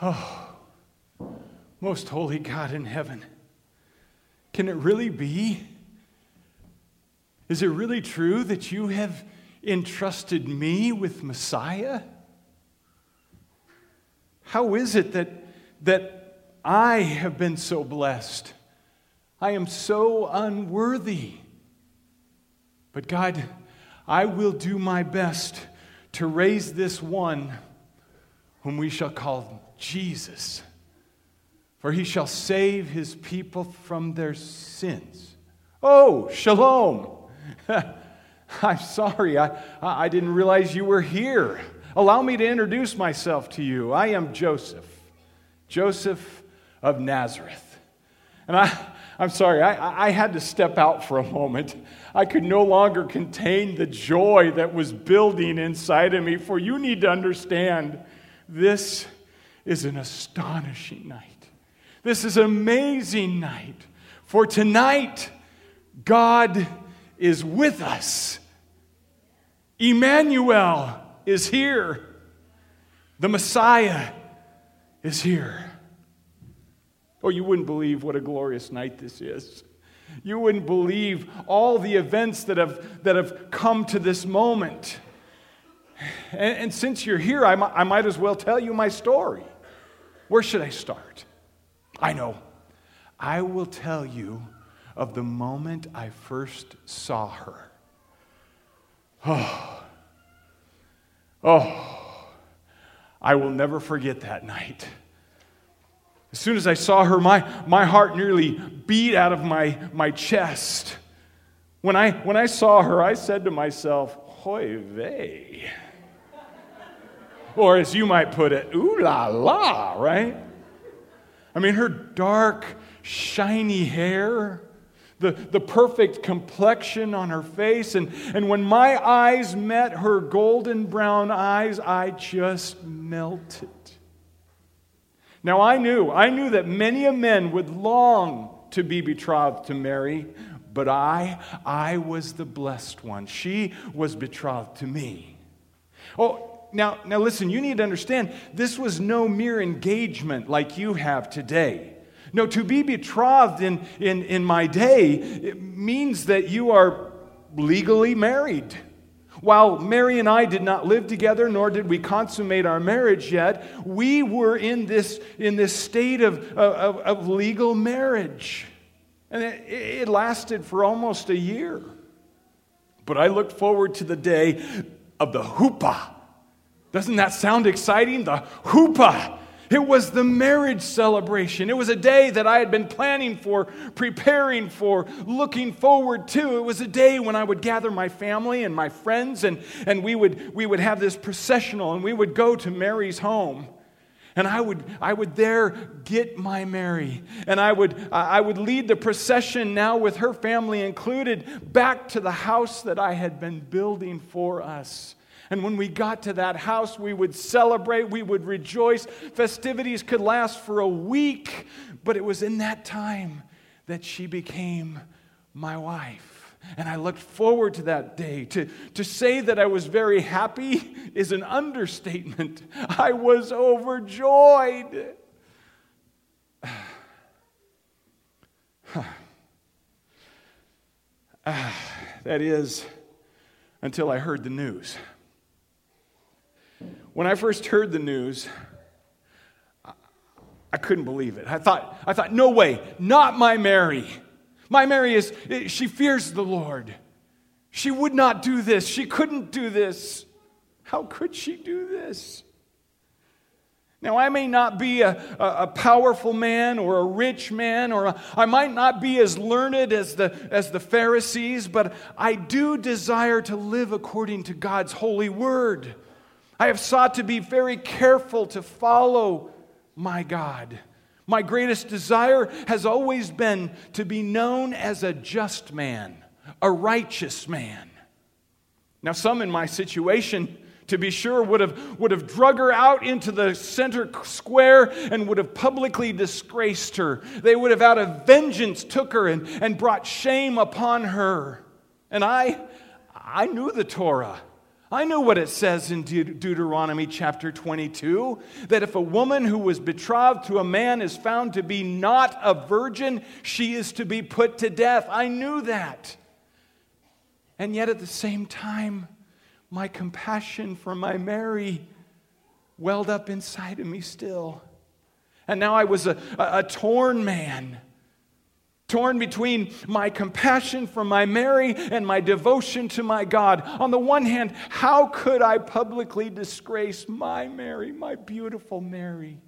Oh, most holy God in heaven, can it really be? Is it really true that you have entrusted me with Messiah? How is it that, that I have been so blessed? I am so unworthy. But God, I will do my best to raise this one whom we shall call Jesus for he shall save his people from their sins. Oh, shalom. I'm sorry, I, I didn't realize you were here. Allow me to introduce myself to you. I am Joseph, Joseph of Nazareth. And I, I'm sorry, I, I had to step out for a moment. I could no longer contain the joy that was building inside of me, for you need to understand this is an astonishing night. This is an amazing night. For tonight, God is with us. Emmanuel is here. The Messiah is here. Oh, you wouldn't believe what a glorious night this is. You wouldn't believe all the events that have, that have come to this moment. And, and since you're here, I, I might as well tell you my story. Where should I start? I know. I will tell you of the moment I first saw her. Oh, oh, I will never forget that night. As soon as I saw her, my, my heart nearly beat out of my, my chest. When I, when I saw her, I said to myself, Hoy vey. Or as you might put it, ooh la la, right? I mean, her dark, shiny hair, the, the perfect complexion on her face. And, and when my eyes met her golden brown eyes, I just melted. Now, I knew, I knew that many a men would long to be betrothed to Mary, but I, I was the blessed one. She was betrothed to me. Oh, now, now listen, you need to understand this was no mere engagement like you have today. No, to be betrothed in, in, in my day means that you are legally married. While Mary and I did not live together, nor did we consummate our marriage yet, we were in this, in this state of, of, of legal marriage. And it, it lasted for almost a year. But I looked forward to the day of the chuppah doesn't that sound exciting? The chuppah. It was the marriage celebration. It was a day that I had been planning for, preparing for, looking forward to. It was a day when I would gather my family and my friends, and, and we, would, we would have this processional, and we would go to Mary's home. And I would, I would there get my Mary. And I would, I would lead the procession now with her family included back to the house that I had been building for us. And when we got to that house, we would celebrate, we would rejoice. Festivities could last for a week, but it was in that time that she became my wife. And I looked forward to that day. To, to say that I was very happy is an understatement. I was overjoyed. that is, until I heard the news. When I first heard the news, I couldn't believe it. I thought, I thought, no way, not my Mary. My Mary is, she fears the Lord. She would not do this. She couldn't do this. How could she do this? Now, I may not be a, a, a, powerful man or a rich man, or a, I might not be as learned as the, as the Pharisees, but I do desire to live according to God's holy word. I have sought to be very careful to follow my God. My greatest desire has always been to be known as a just man, a righteous man. Now, some in my situation, to be sure, would have, would have drug her out into the center square and would have publicly disgraced her. They would have, out of vengeance, took her and, and brought shame upon her. And I, I knew the Torah. I knew what it says in De- Deuteronomy chapter 22 that if a woman who was betrothed to a man is found to be not a virgin, she is to be put to death. I knew that. And yet at the same time, my compassion for my Mary welled up inside of me still. And now I was a, a, a torn man torn between my compassion for my Mary and my devotion to my God. On the one hand, how could I publicly disgrace my Mary, my beautiful Mary?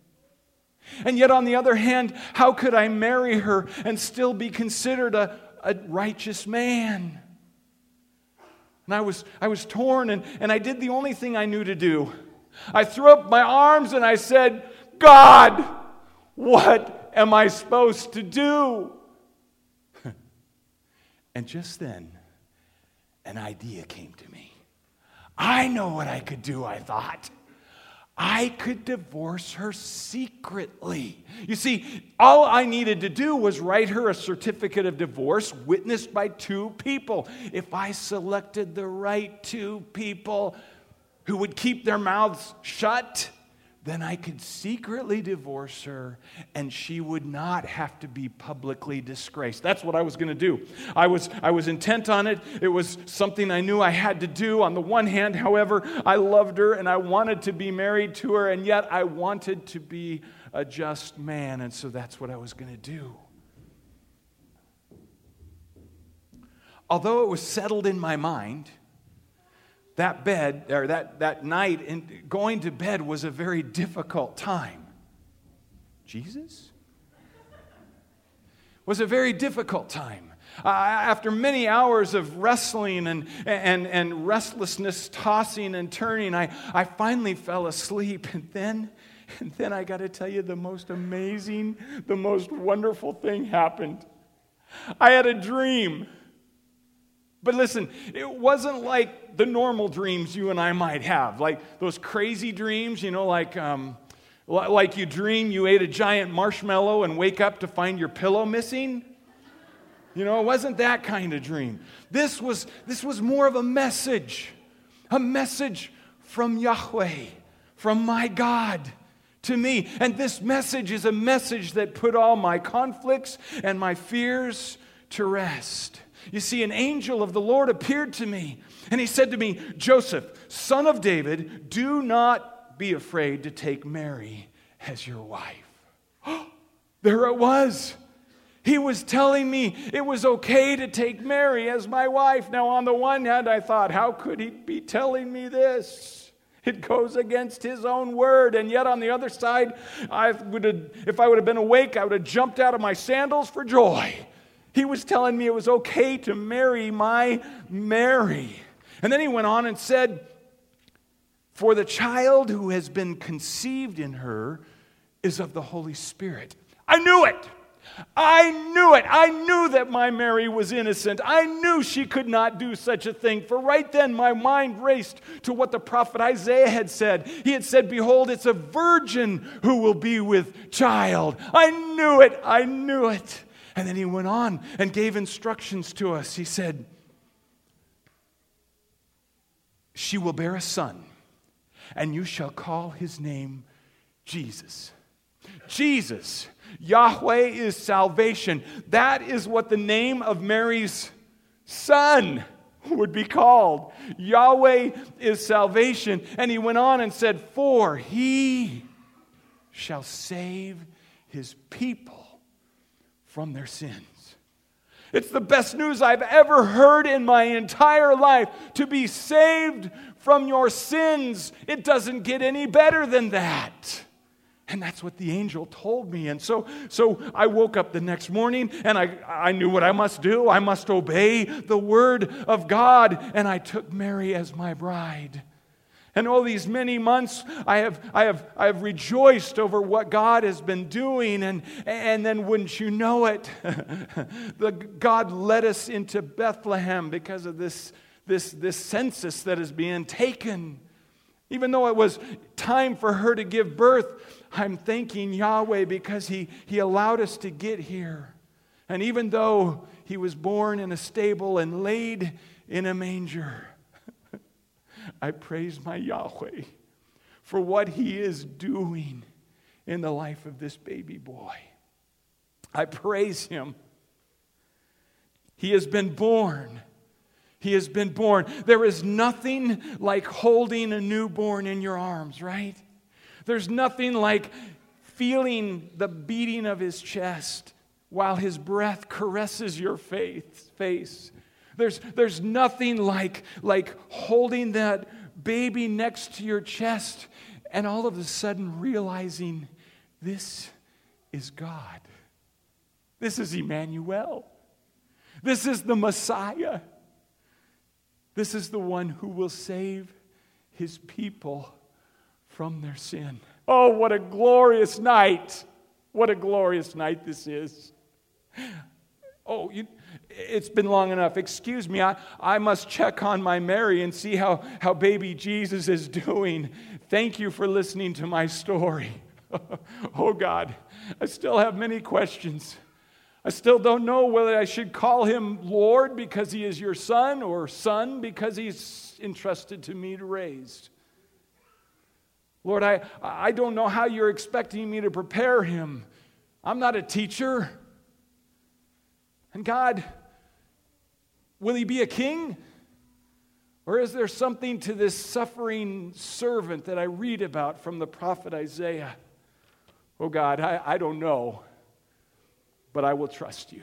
And yet, on the other hand, how could I marry her and still be considered a, a righteous man? And I was, I was torn, and, and I did the only thing I knew to do. I threw up my arms and I said, God, what am I supposed to do? And just then, an idea came to me. I know what I could do, I thought. I could divorce her secretly. You see, all I needed to do was write her a certificate of divorce witnessed by two people. If I selected the right two people who would keep their mouths shut, then I could secretly divorce her and she would not have to be publicly disgraced. That's what I was going to do. I was, I was intent on it. It was something I knew I had to do. On the one hand, however, I loved her and I wanted to be married to her, and yet I wanted to be a just man, and so that's what I was going to do. Although it was settled in my mind, that bed or that, that night in going to bed was a very difficult time. Jesus? Was a very difficult time. Uh, after many hours of wrestling and, and, and restlessness, tossing and turning, I, I finally fell asleep. And then, and then I got to tell you, the most amazing, the most wonderful thing happened. I had a dream. But listen, it wasn't like the normal dreams you and I might have, like those crazy dreams, you know, like, um, like you dream you ate a giant marshmallow and wake up to find your pillow missing. You know, it wasn't that kind of dream. This was, this was more of a message, a message from Yahweh, from my God to me. And this message is a message that put all my conflicts and my fears to rest. You see, an angel of the Lord appeared to me, and he said to me, Joseph, son of David, do not be afraid to take Mary as your wife. there it was. He was telling me it was okay to take Mary as my wife. Now, on the one hand, I thought, how could he be telling me this? It goes against his own word. And yet, on the other side, I would have, if I would have been awake, I would have jumped out of my sandals for joy. He was telling me it was okay to marry my Mary. And then he went on and said, For the child who has been conceived in her is of the Holy Spirit. I knew it. I knew it. I knew that my Mary was innocent. I knew she could not do such a thing. For right then my mind raced to what the prophet Isaiah had said. He had said, Behold, it's a virgin who will be with child. I knew it. I knew it. And then he went on and gave instructions to us. He said, She will bear a son, and you shall call his name Jesus. Jesus. Yahweh is salvation. That is what the name of Mary's son would be called. Yahweh is salvation. And he went on and said, For he shall save his people from their sins. It's the best news I've ever heard in my entire life. To be saved from your sins, it doesn't get any better than that. And that's what the angel told me. And so, so I woke up the next morning and I, I knew what I must do. I must obey the word of God. And I took Mary as my bride. And all these many months, I have, I have, I have rejoiced over what God has been doing. And, and then, wouldn't you know it, the, God led us into Bethlehem because of this, this, this census that is being taken. Even though it was time for her to give birth, I'm thanking Yahweh because he, he allowed us to get here. And even though he was born in a stable and laid in a manger, I praise my Yahweh for what he is doing in the life of this baby boy. I praise him. He has been born. He has been born. There is nothing like holding a newborn in your arms, right? There's nothing like feeling the beating of his chest while his breath caresses your face. There's, there's nothing like, like holding that baby next to your chest and all of a sudden realizing this is God. This is Emmanuel. This is the Messiah. This is the one who will save his people from their sin. Oh, what a glorious night! What a glorious night this is. Oh, you, it's been long enough. Excuse me, I, I must check on my Mary and see how, how baby Jesus is doing. Thank you for listening to my story. oh, God, I still have many questions. I still don't know whether I should call him Lord because he is your son or son because he's entrusted to me to raise. Lord, I, I don't know how you're expecting me to prepare him. I'm not a teacher. And God, will he be a king? Or is there something to this suffering servant that I read about from the prophet Isaiah? Oh God, I, I don't know, but I will trust you.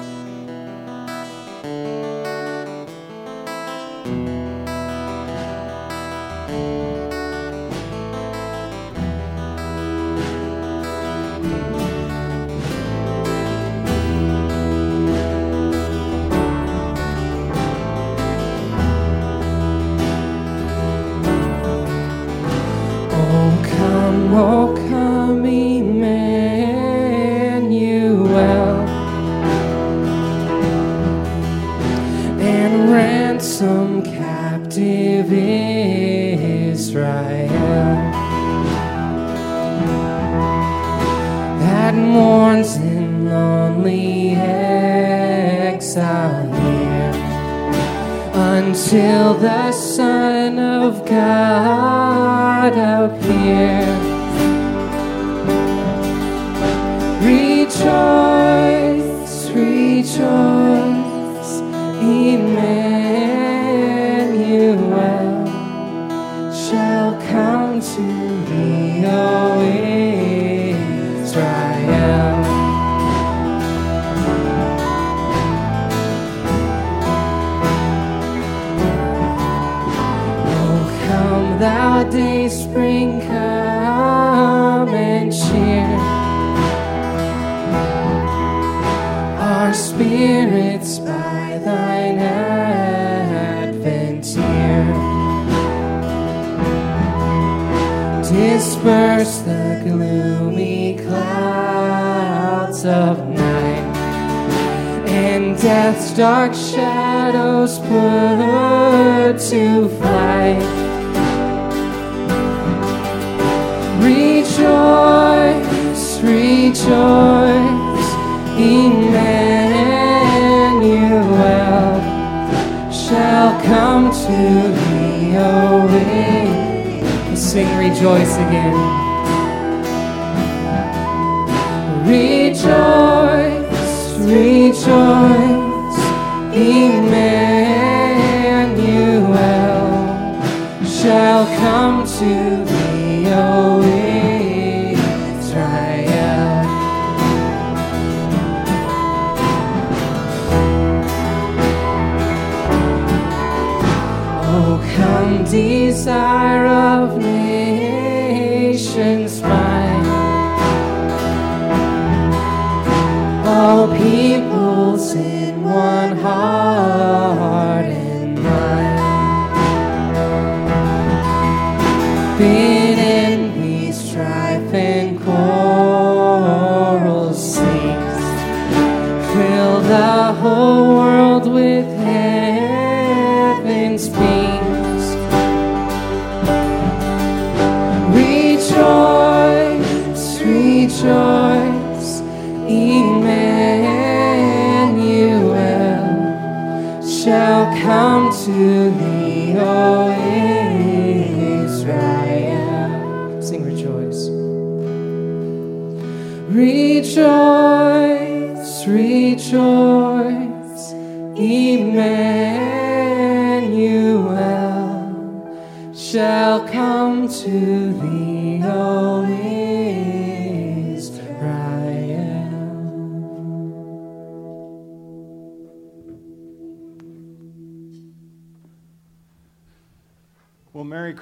Desire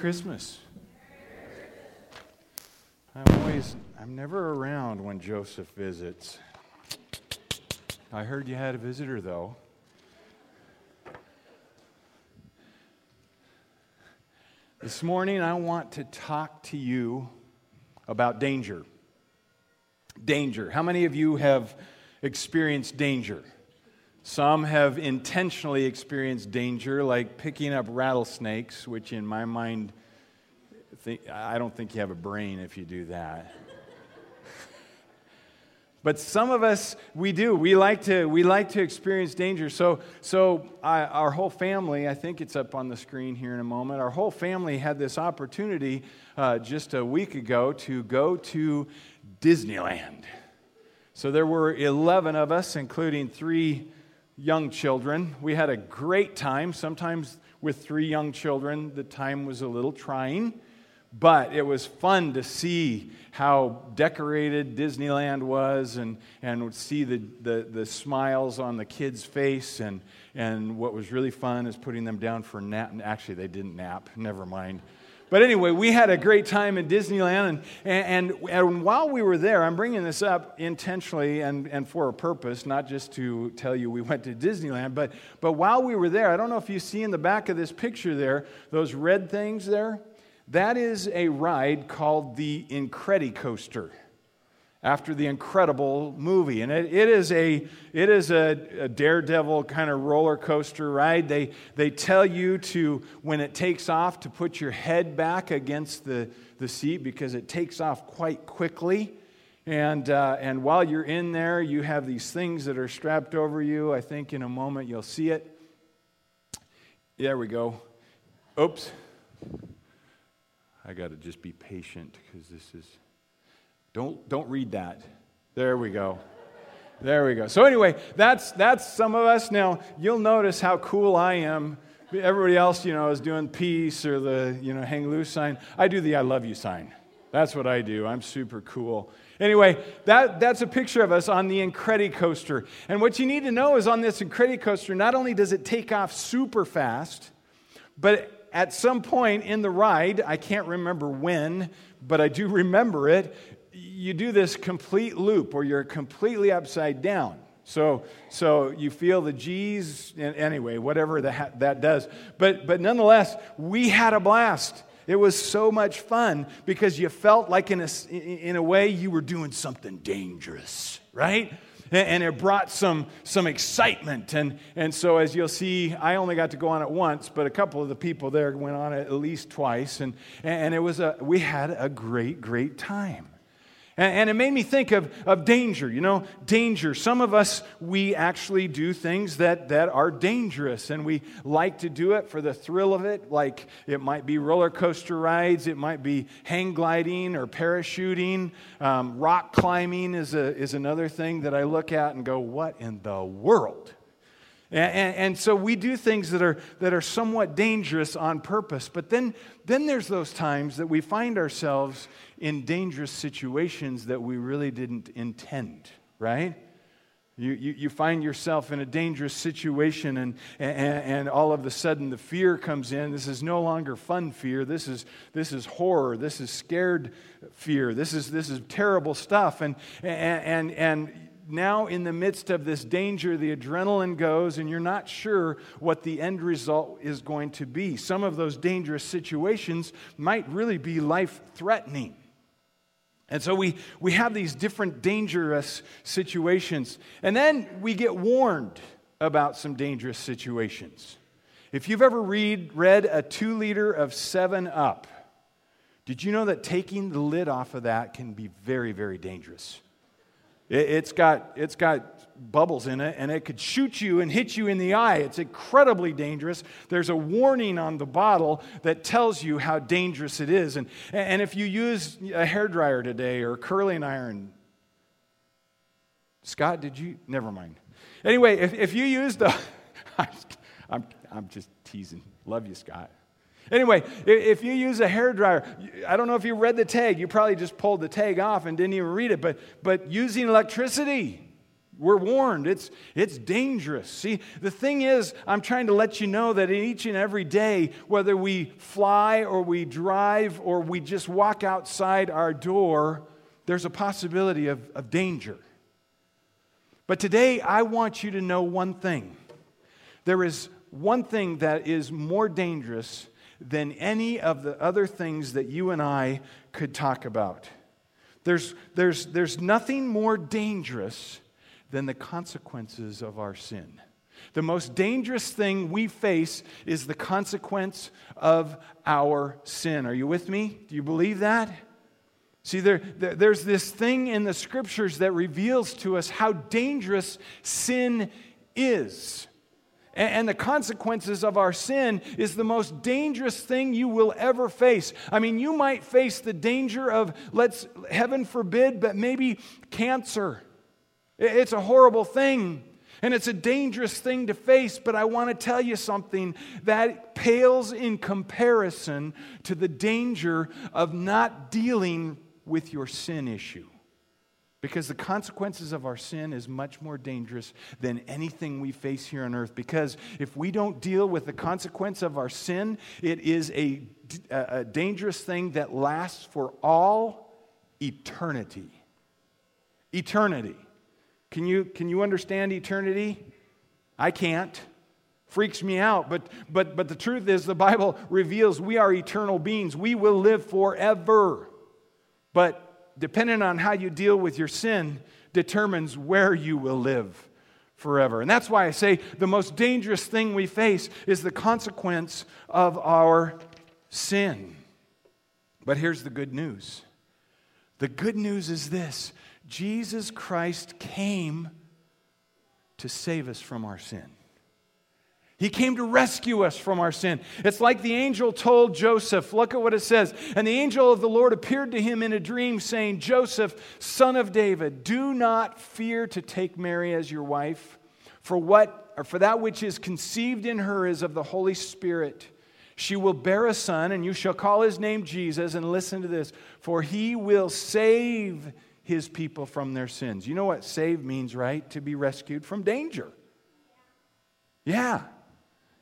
Christmas. I'm always, I'm never around when Joseph visits. I heard you had a visitor, though. This morning, I want to talk to you about danger. Danger. How many of you have experienced danger? Some have intentionally experienced danger, like picking up rattlesnakes, which in my mind, I don't think you have a brain if you do that. but some of us, we do. We like to, we like to experience danger. So, so I, our whole family, I think it's up on the screen here in a moment, our whole family had this opportunity uh, just a week ago to go to Disneyland. So there were 11 of us, including three young children. We had a great time. Sometimes with three young children, the time was a little trying, but it was fun to see how decorated Disneyland was and, and see the, the, the smiles on the kids' face. And, and what was really fun is putting them down for nap. Actually, they didn't nap, never mind. But anyway, we had a great time in Disneyland. And, and, and, while we were there, I'm bringing this up intentionally and, and for a purpose, not just to tell you we went to Disneyland, but, but while we were there, I don't know if you see in the back of this picture there, those red things there. That is a ride called the Incredicoaster after the incredible movie. And it, it is a it is a, a, daredevil kind of roller coaster ride. They they tell you to when it takes off to put your head back against the, the seat because it takes off quite quickly. And uh, and while you're in there you have these things that are strapped over you. I think in a moment you'll see it. There we go. Oops. I got to just be patient because this is don't, don't read that. There we go. There we go. So, anyway, that's, that's some of us. Now, you'll notice how cool I am. Everybody else, you know, is doing peace or the, you know, hang loose sign. I do the I love you sign. That's what I do. I'm super cool. Anyway, that, that's a picture of us on the Incredicoaster. And what you need to know is on this Incredicoaster, not only does it take off super fast, but at some point in the ride, I can't remember when, but I do remember it, you do this complete loop where you're completely upside down. So, so you feel the G's, anyway, whatever that, that does. But, but nonetheless, we had a blast. It was so much fun because you felt like, in a, in a way, you were doing something dangerous, right? And it brought some, some excitement. And, and so, as you'll see, I only got to go on it once, but a couple of the people there went on it at least twice. And, and it was a, we had a great, great time. And, it made me think of, of danger, you know, danger. Some of us, we actually do things that, that are dangerous, and we like to do it for the thrill of it. Like it might be roller coaster rides, it might be hang gliding or parachuting. Um, rock climbing is, a, is another thing that I look at and go, what in the world? And, and, and, so we do things that are, that are somewhat dangerous on purpose. But then, then there's those times that we find ourselves in dangerous situations that we really didn't intend, right? You, you, you find yourself in a dangerous situation, and, and, and all of a sudden the fear comes in. This is no longer fun fear. This is, this is horror. This is scared fear. This is, this is terrible stuff. And, and, and, and now in the midst of this danger, the adrenaline goes, and you're not sure what the end result is going to be. Some of those dangerous situations might really be life threatening. And so we, we have these different dangerous situations. And then we get warned about some dangerous situations. If you've ever read, read a two liter of 7 Up, did you know that taking the lid off of that can be very, very dangerous? It, has got, it's got bubbles in it and it could shoot you and hit you in the eye. It's incredibly dangerous. There's a warning on the bottle that tells you how dangerous it is. And, and if you use a hair dryer today or curling iron, Scott, did you? Never mind. Anyway, if, if you use the, I'm, I'm just teasing. Love you, Scott. Anyway, if you use a hair dryer, I don't know if you read the tag. You probably just pulled the tag off and didn't even read it. But, but using electricity, we're warned. It's, it's dangerous. See, the thing is, I'm trying to let you know that in each and every day, whether we fly or we drive or we just walk outside our door, there's a possibility of, of danger. But today, I want you to know one thing. There is one thing that is more dangerous than any of the other things that you and I could talk about. There's, there's, there's nothing more dangerous than the consequences of our sin. The most dangerous thing we face is the consequence of our sin. Are you with me? Do you believe that? See, there, there, there's this thing in the scriptures that reveals to us how dangerous sin is. And, and the consequences of our sin is the most dangerous thing you will ever face. I mean, you might face the danger of, let's, heaven forbid, but maybe cancer it's a horrible thing. And it's a dangerous thing to face, but I want to tell you something that pales in comparison to the danger of not dealing with your sin issue. Because the consequences of our sin is much more dangerous than anything we face here on earth. Because if we don't deal with the consequence of our sin, it is a, a dangerous thing that lasts for all eternity. Eternity. Can you, can you understand eternity? I can't. Freaks me out. But, but, but the truth is, the Bible reveals we are eternal beings. We will live forever. But depending on how you deal with your sin, determines where you will live forever. And that's why I say the most dangerous thing we face is the consequence of our sin. But here's the good news the good news is this Jesus Christ came to save us from our sin. He came to rescue us from our sin. It's like the angel told Joseph. Look at what it says. And the angel of the Lord appeared to him in a dream, saying, Joseph, son of David, do not fear to take Mary as your wife, for what or for that which is conceived in her is of the Holy Spirit. She will bear a son, and you shall call his name Jesus. And listen to this, for he will save his people from their sins. You know what save means, right? To be rescued from danger. Yeah.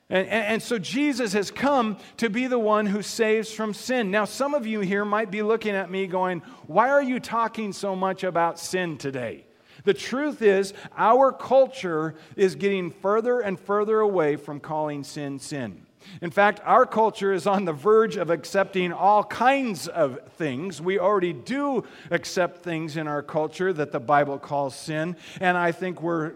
And, and, and, so Jesus has come to be the one who saves from sin. Now, some of you here might be looking at me going, Why are you talking so much about sin today? The truth is, our culture is getting further and further away from calling sin sin. In fact, our culture is on the verge of accepting all kinds of things. We already do accept things in our culture that the Bible calls sin, and I think we're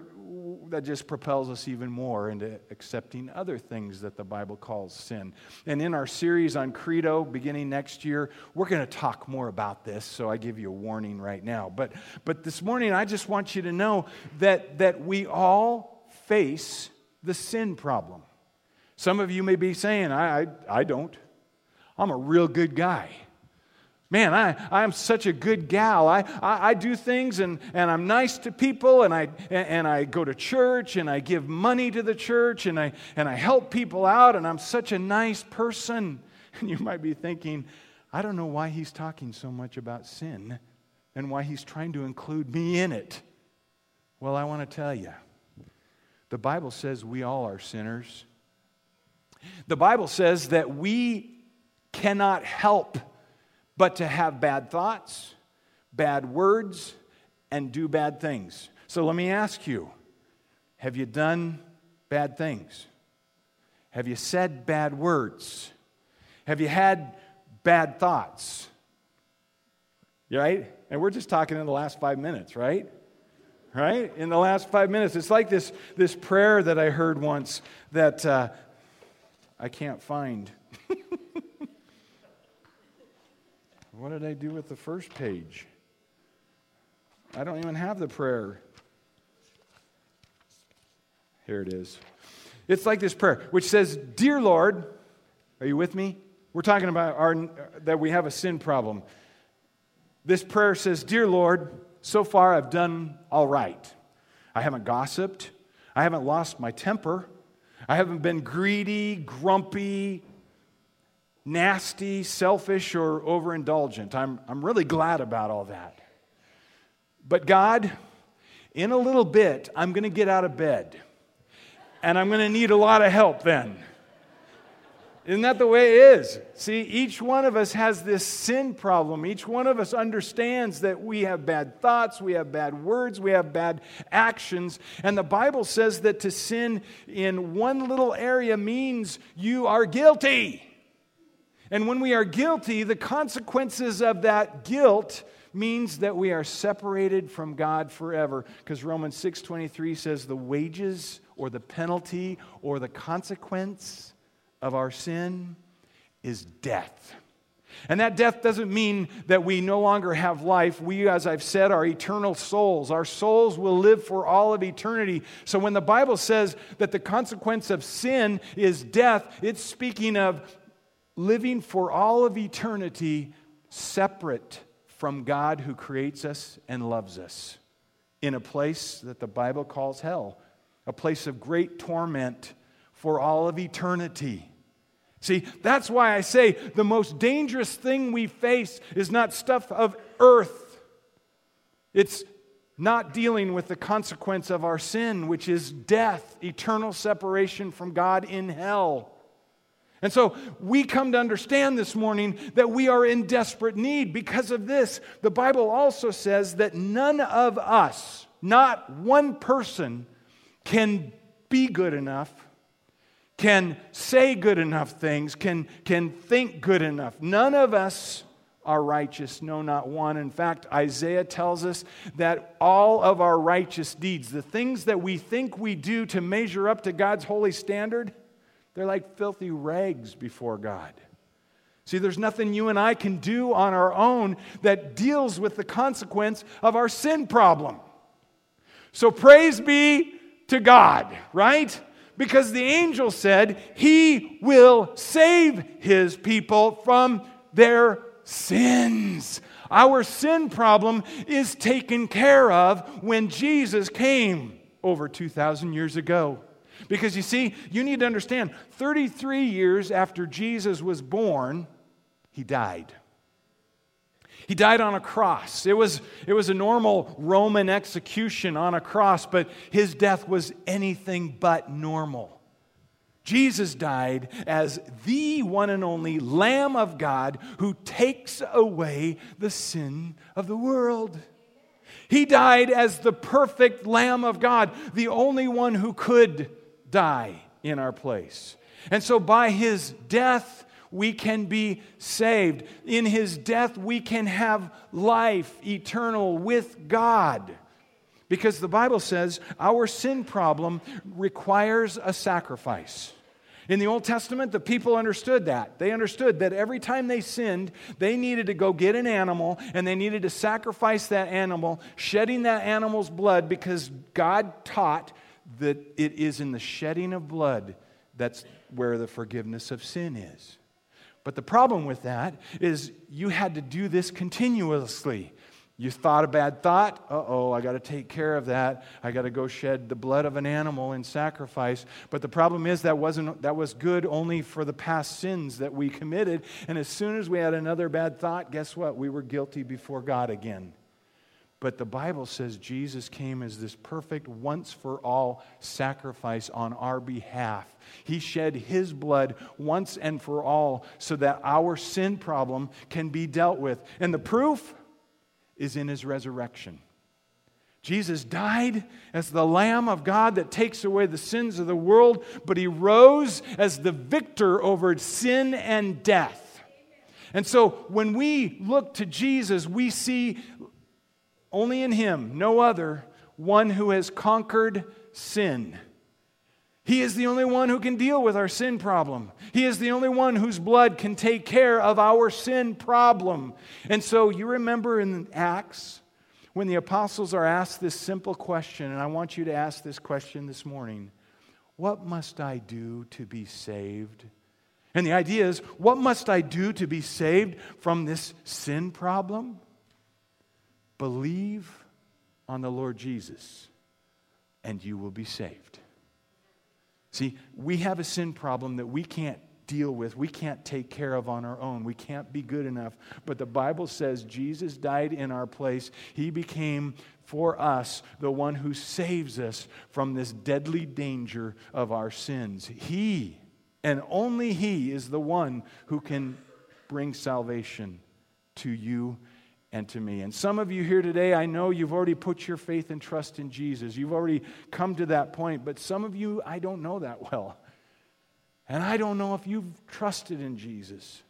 that just propels us even more into accepting other things that the Bible calls sin. And in our series on Credo, beginning next year, we're going to talk more about this, so I give you a warning right now. But, but this morning, I just want you to know that, that we all face the sin problem. Some of you may be saying, I, I, I don't. I'm a real good guy. Man, I, I'm such a good gal. I, I, I, do things and, and I'm nice to people and I, and I go to church and I give money to the church and I, and I help people out and I'm such a nice person. And you might be thinking, I don't know why he's talking so much about sin and why he's trying to include me in it. Well, I want to tell you the Bible says we all are sinners. The Bible says that we cannot help but to have bad thoughts, bad words, and do bad things. So let me ask you have you done bad things? Have you said bad words? Have you had bad thoughts? Right? And we're just talking in the last five minutes, right? Right? In the last five minutes. It's like this, this prayer that I heard once that uh, I can't find. what did I do with the first page? I don't even have the prayer. Here it is. It's like this prayer, which says, Dear Lord, are you with me? We're talking about our, that we have a sin problem. This prayer says, Dear Lord, so far I've done all right. I haven't gossiped. I haven't lost my temper. I haven't been greedy, grumpy, nasty, selfish, or overindulgent. I'm, I'm really glad about all that. But God, in a little bit, I'm going to get out of bed. And I'm going to need a lot of help then. Isn't that the way it is? See, each one of us has this sin problem. Each one of us understands that we have bad thoughts, we have bad words, we have bad actions. And the Bible says that to sin in one little area means you are guilty. And when we are guilty, the consequences of that guilt means that we are separated from God forever because Romans 6:23 says the wages or the penalty or the consequence of our sin is death. And that death doesn't mean that we no longer have life. We, as I've said, are eternal souls. Our souls will live for all of eternity. So when the Bible says that the consequence of sin is death, it's speaking of living for all of eternity separate from God who creates us and loves us in a place that the Bible calls hell, a place of great torment for all of eternity. See, that's why I say the most dangerous thing we face is not stuff of earth. It's not dealing with the consequence of our sin, which is death, eternal separation from God in hell. And so we come to understand this morning that we are in desperate need because of this. The Bible also says that none of us, not one person, can be good enough can say good enough things, can, can think good enough. None of us are righteous, no, not one. In fact, Isaiah tells us that all of our righteous deeds, the things that we think we do to measure up to God's holy standard, they're like filthy rags before God. See, there's nothing you and I can do on our own that deals with the consequence of our sin problem. So praise be to God, right? Because the angel said he will save his people from their sins. Our sin problem is taken care of when Jesus came over 2,000 years ago. Because you see, you need to understand 33 years after Jesus was born, he died. He died on a cross. It was, it was a normal Roman execution on a cross, but his death was anything but normal. Jesus died as the one and only Lamb of God who takes away the sin of the world. He died as the perfect Lamb of God, the only one who could die in our place. And so, by his death, we can be saved. In his death, we can have life eternal with God. Because the Bible says our sin problem requires a sacrifice. In the Old Testament, the people understood that. They understood that every time they sinned, they needed to go get an animal and they needed to sacrifice that animal, shedding that animal's blood because God taught that it is in the shedding of blood that's where the forgiveness of sin is. But the problem with that is you had to do this continuously. You thought a bad thought, uh oh, I got to take care of that. I got to go shed the blood of an animal in sacrifice. But the problem is that wasn't that was good only for the past sins that we committed. And as soon as we had another bad thought, guess what? We were guilty before God again. But the Bible says Jesus came as this perfect, once for all sacrifice on our behalf. He shed his blood once and for all so that our sin problem can be dealt with. And the proof is in his resurrection. Jesus died as the Lamb of God that takes away the sins of the world, but he rose as the victor over sin and death. And so when we look to Jesus, we see only in Him, no other, one who has conquered sin. He is the only one who can deal with our sin problem. He is the only one whose blood can take care of our sin problem. And so you remember in Acts when the apostles are asked this simple question, and I want you to ask this question this morning What must I do to be saved? And the idea is, what must I do to be saved from this sin problem? Believe on the Lord Jesus, and you will be saved. See, we have a sin problem that we can't deal with, we can't take care of on our own. We can't be good enough. But the Bible says Jesus died in our place. He became for us the one who saves us from this deadly danger of our sins. He, and only He, is the one who can bring salvation to you and to me. And some of you here today, I know you've already put your faith and trust in Jesus. You've already come to that point, but some of you, I don't know that well. And I don't know if you've trusted in Jesus.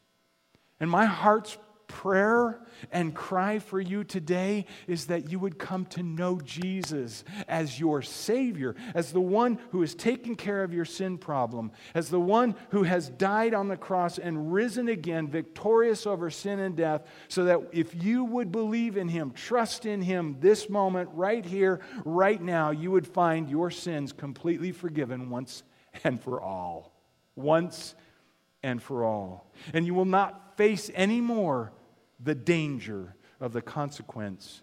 And my heart's prayer and cry for you today is that you would come to know Jesus as your Savior, as the one who has taken care of your sin problem, as the one who has died on the cross and risen again, victorious over sin and death, so that if you would believe in Him, trust in Him this moment, right here, right now, you would find your sins completely forgiven once and for all. Once and for all. And you will not face anymore the danger of the consequence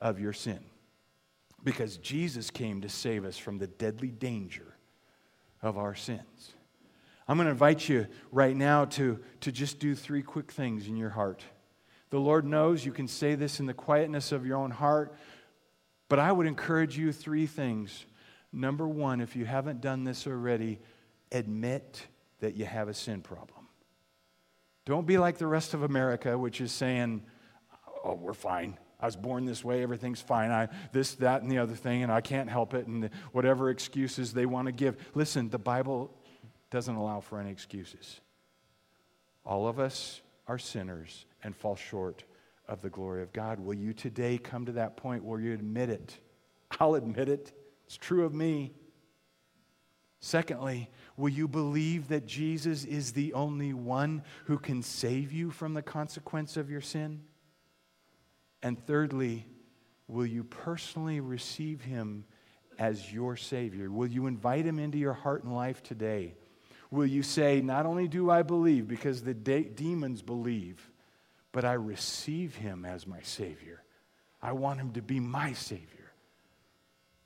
of your sin. Because Jesus came to save us from the deadly danger of our sins. I'm going to invite you right now to, to just do three quick things in your heart. The Lord knows you can say this in the quietness of your own heart, but I would encourage you three things. Number one, if you haven't done this already, admit that you have a sin problem. Don't be like the rest of America, which is saying, oh, we're fine. I was born this way, everything's fine. I this, that, and the other thing, and I can't help it, and whatever excuses they want to give. Listen, the Bible doesn't allow for any excuses. All of us are sinners and fall short of the glory of God. Will you today come to that point where you admit it? I'll admit it. It's true of me. Secondly, will you believe that Jesus is the only one who can save you from the consequence of your sin? And thirdly, will you personally receive him as your Savior? Will you invite him into your heart and life today? Will you say, Not only do I believe, because the de- demons believe, but I receive him as my Savior? I want him to be my Savior.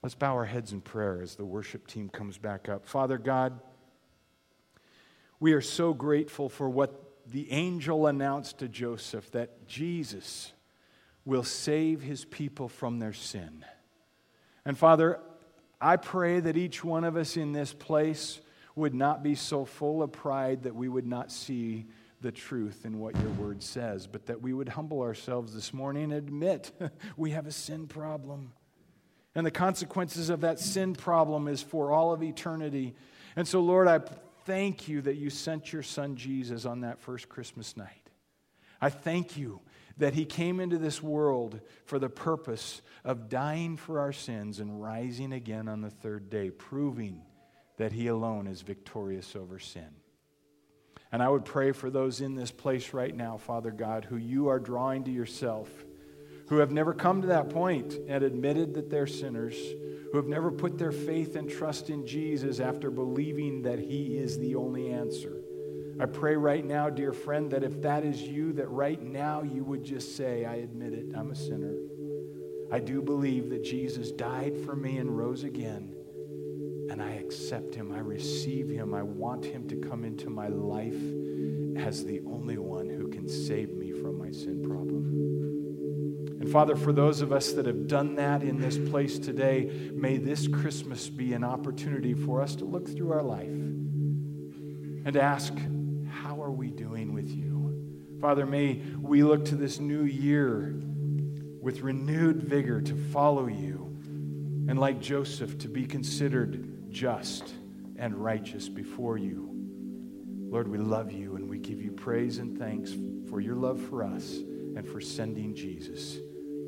Let's bow our heads in prayer as the worship team comes back up. Father God, we are so grateful for what the angel announced to Joseph that Jesus will save his people from their sin. And Father, I pray that each one of us in this place would not be so full of pride that we would not see the truth in what your word says, but that we would humble ourselves this morning and admit we have a sin problem. And the consequences of that sin problem is for all of eternity. And so, Lord, I thank you that you sent your son Jesus on that first Christmas night. I thank you that he came into this world for the purpose of dying for our sins and rising again on the third day, proving that he alone is victorious over sin. And I would pray for those in this place right now, Father God, who you are drawing to yourself who have never come to that point and admitted that they're sinners, who have never put their faith and trust in Jesus after believing that He is the only answer. I pray right now, dear friend, that if that is you, that right now you would just say, I admit it, I'm a sinner. I do believe that Jesus died for me and rose again. And I accept him. I receive him. I want him to come into my life as the only one who can save me from my sin problem. Father, for those of us that have done that in this place today, may this Christmas be an opportunity for us to look through our life and ask, how are we doing with you? Father, may we look to this new year with renewed vigor to follow you, and like Joseph, to be considered just and righteous before you. Lord, we love you and we give you praise and thanks for your love for us and for sending Jesus.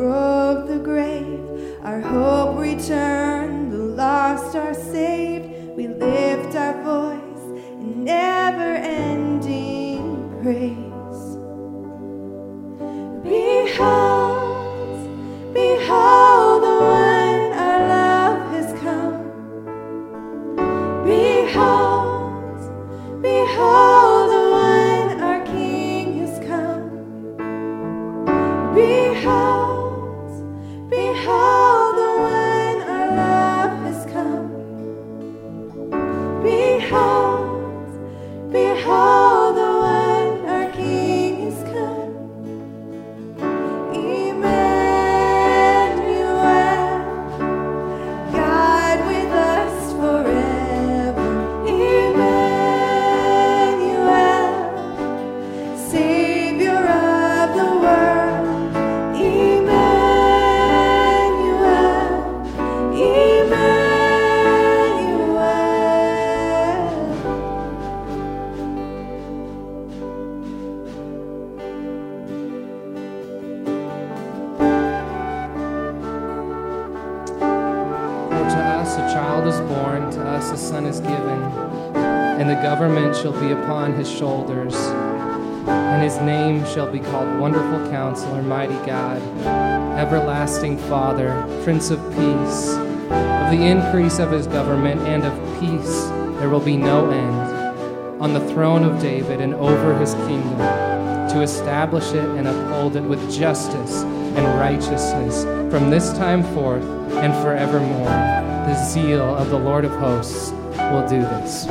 broke the grave, our hope returned, the lost are saved. shoulders. And his name shall be called Wonderful Counselor, Mighty God, Everlasting Father, Prince of Peace. Of the increase of his government and of peace there will be no end. On the throne of David and over his kingdom, to establish it and uphold it with justice and righteousness from this time forth and forevermore. The zeal of the Lord of hosts will do this.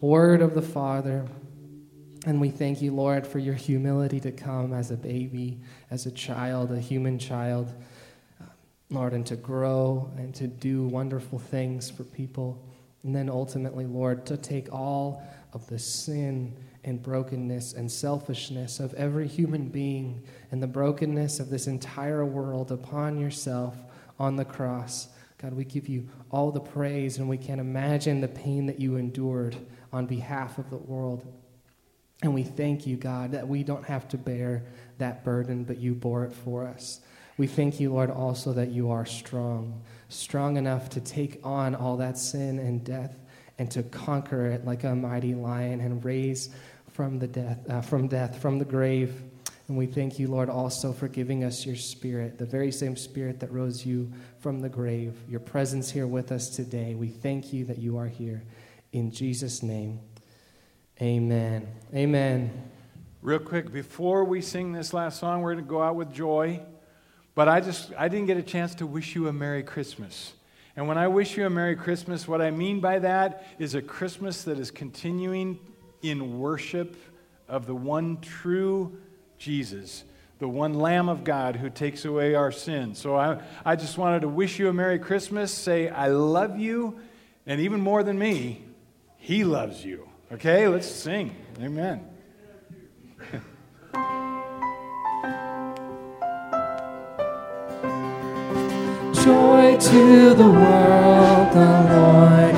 word of the Father. And we thank you, Lord, for your humility to come as a baby, as a child, a human child, um, Lord, and to grow and to do wonderful things for people. And then ultimately, Lord, to take all of the sin and brokenness and selfishness of every human being and the brokenness of this entire world upon yourself on the cross. God, we give you all the praise, and we can't imagine the pain that you endured on behalf of the world. And we thank you, God, that we don't have to bear that burden, but you bore it for us. We thank you, Lord, also that you are strong, strong enough to take on all that sin and death and to conquer it like a mighty lion and raise from the death, uh, from death, from the grave. And we thank you, Lord, also for giving us your spirit, the very same spirit that rose you from the grave, your presence here with us today. We thank you that you are here. In Jesus' name, amen. Amen. Real quick, before we sing this last song, we're going to go out with joy. But I just, I didn't get a chance to wish you a Merry Christmas. And when I wish you a Merry Christmas, what I mean by that is a Christmas that is continuing in worship of the one true Jesus, the one Lamb of God who takes away our sins. So I, I just wanted to wish you a Merry Christmas, say, I love you, and even more than me, He loves you. Okay, let's sing. Amen. Joy to the world, the Lord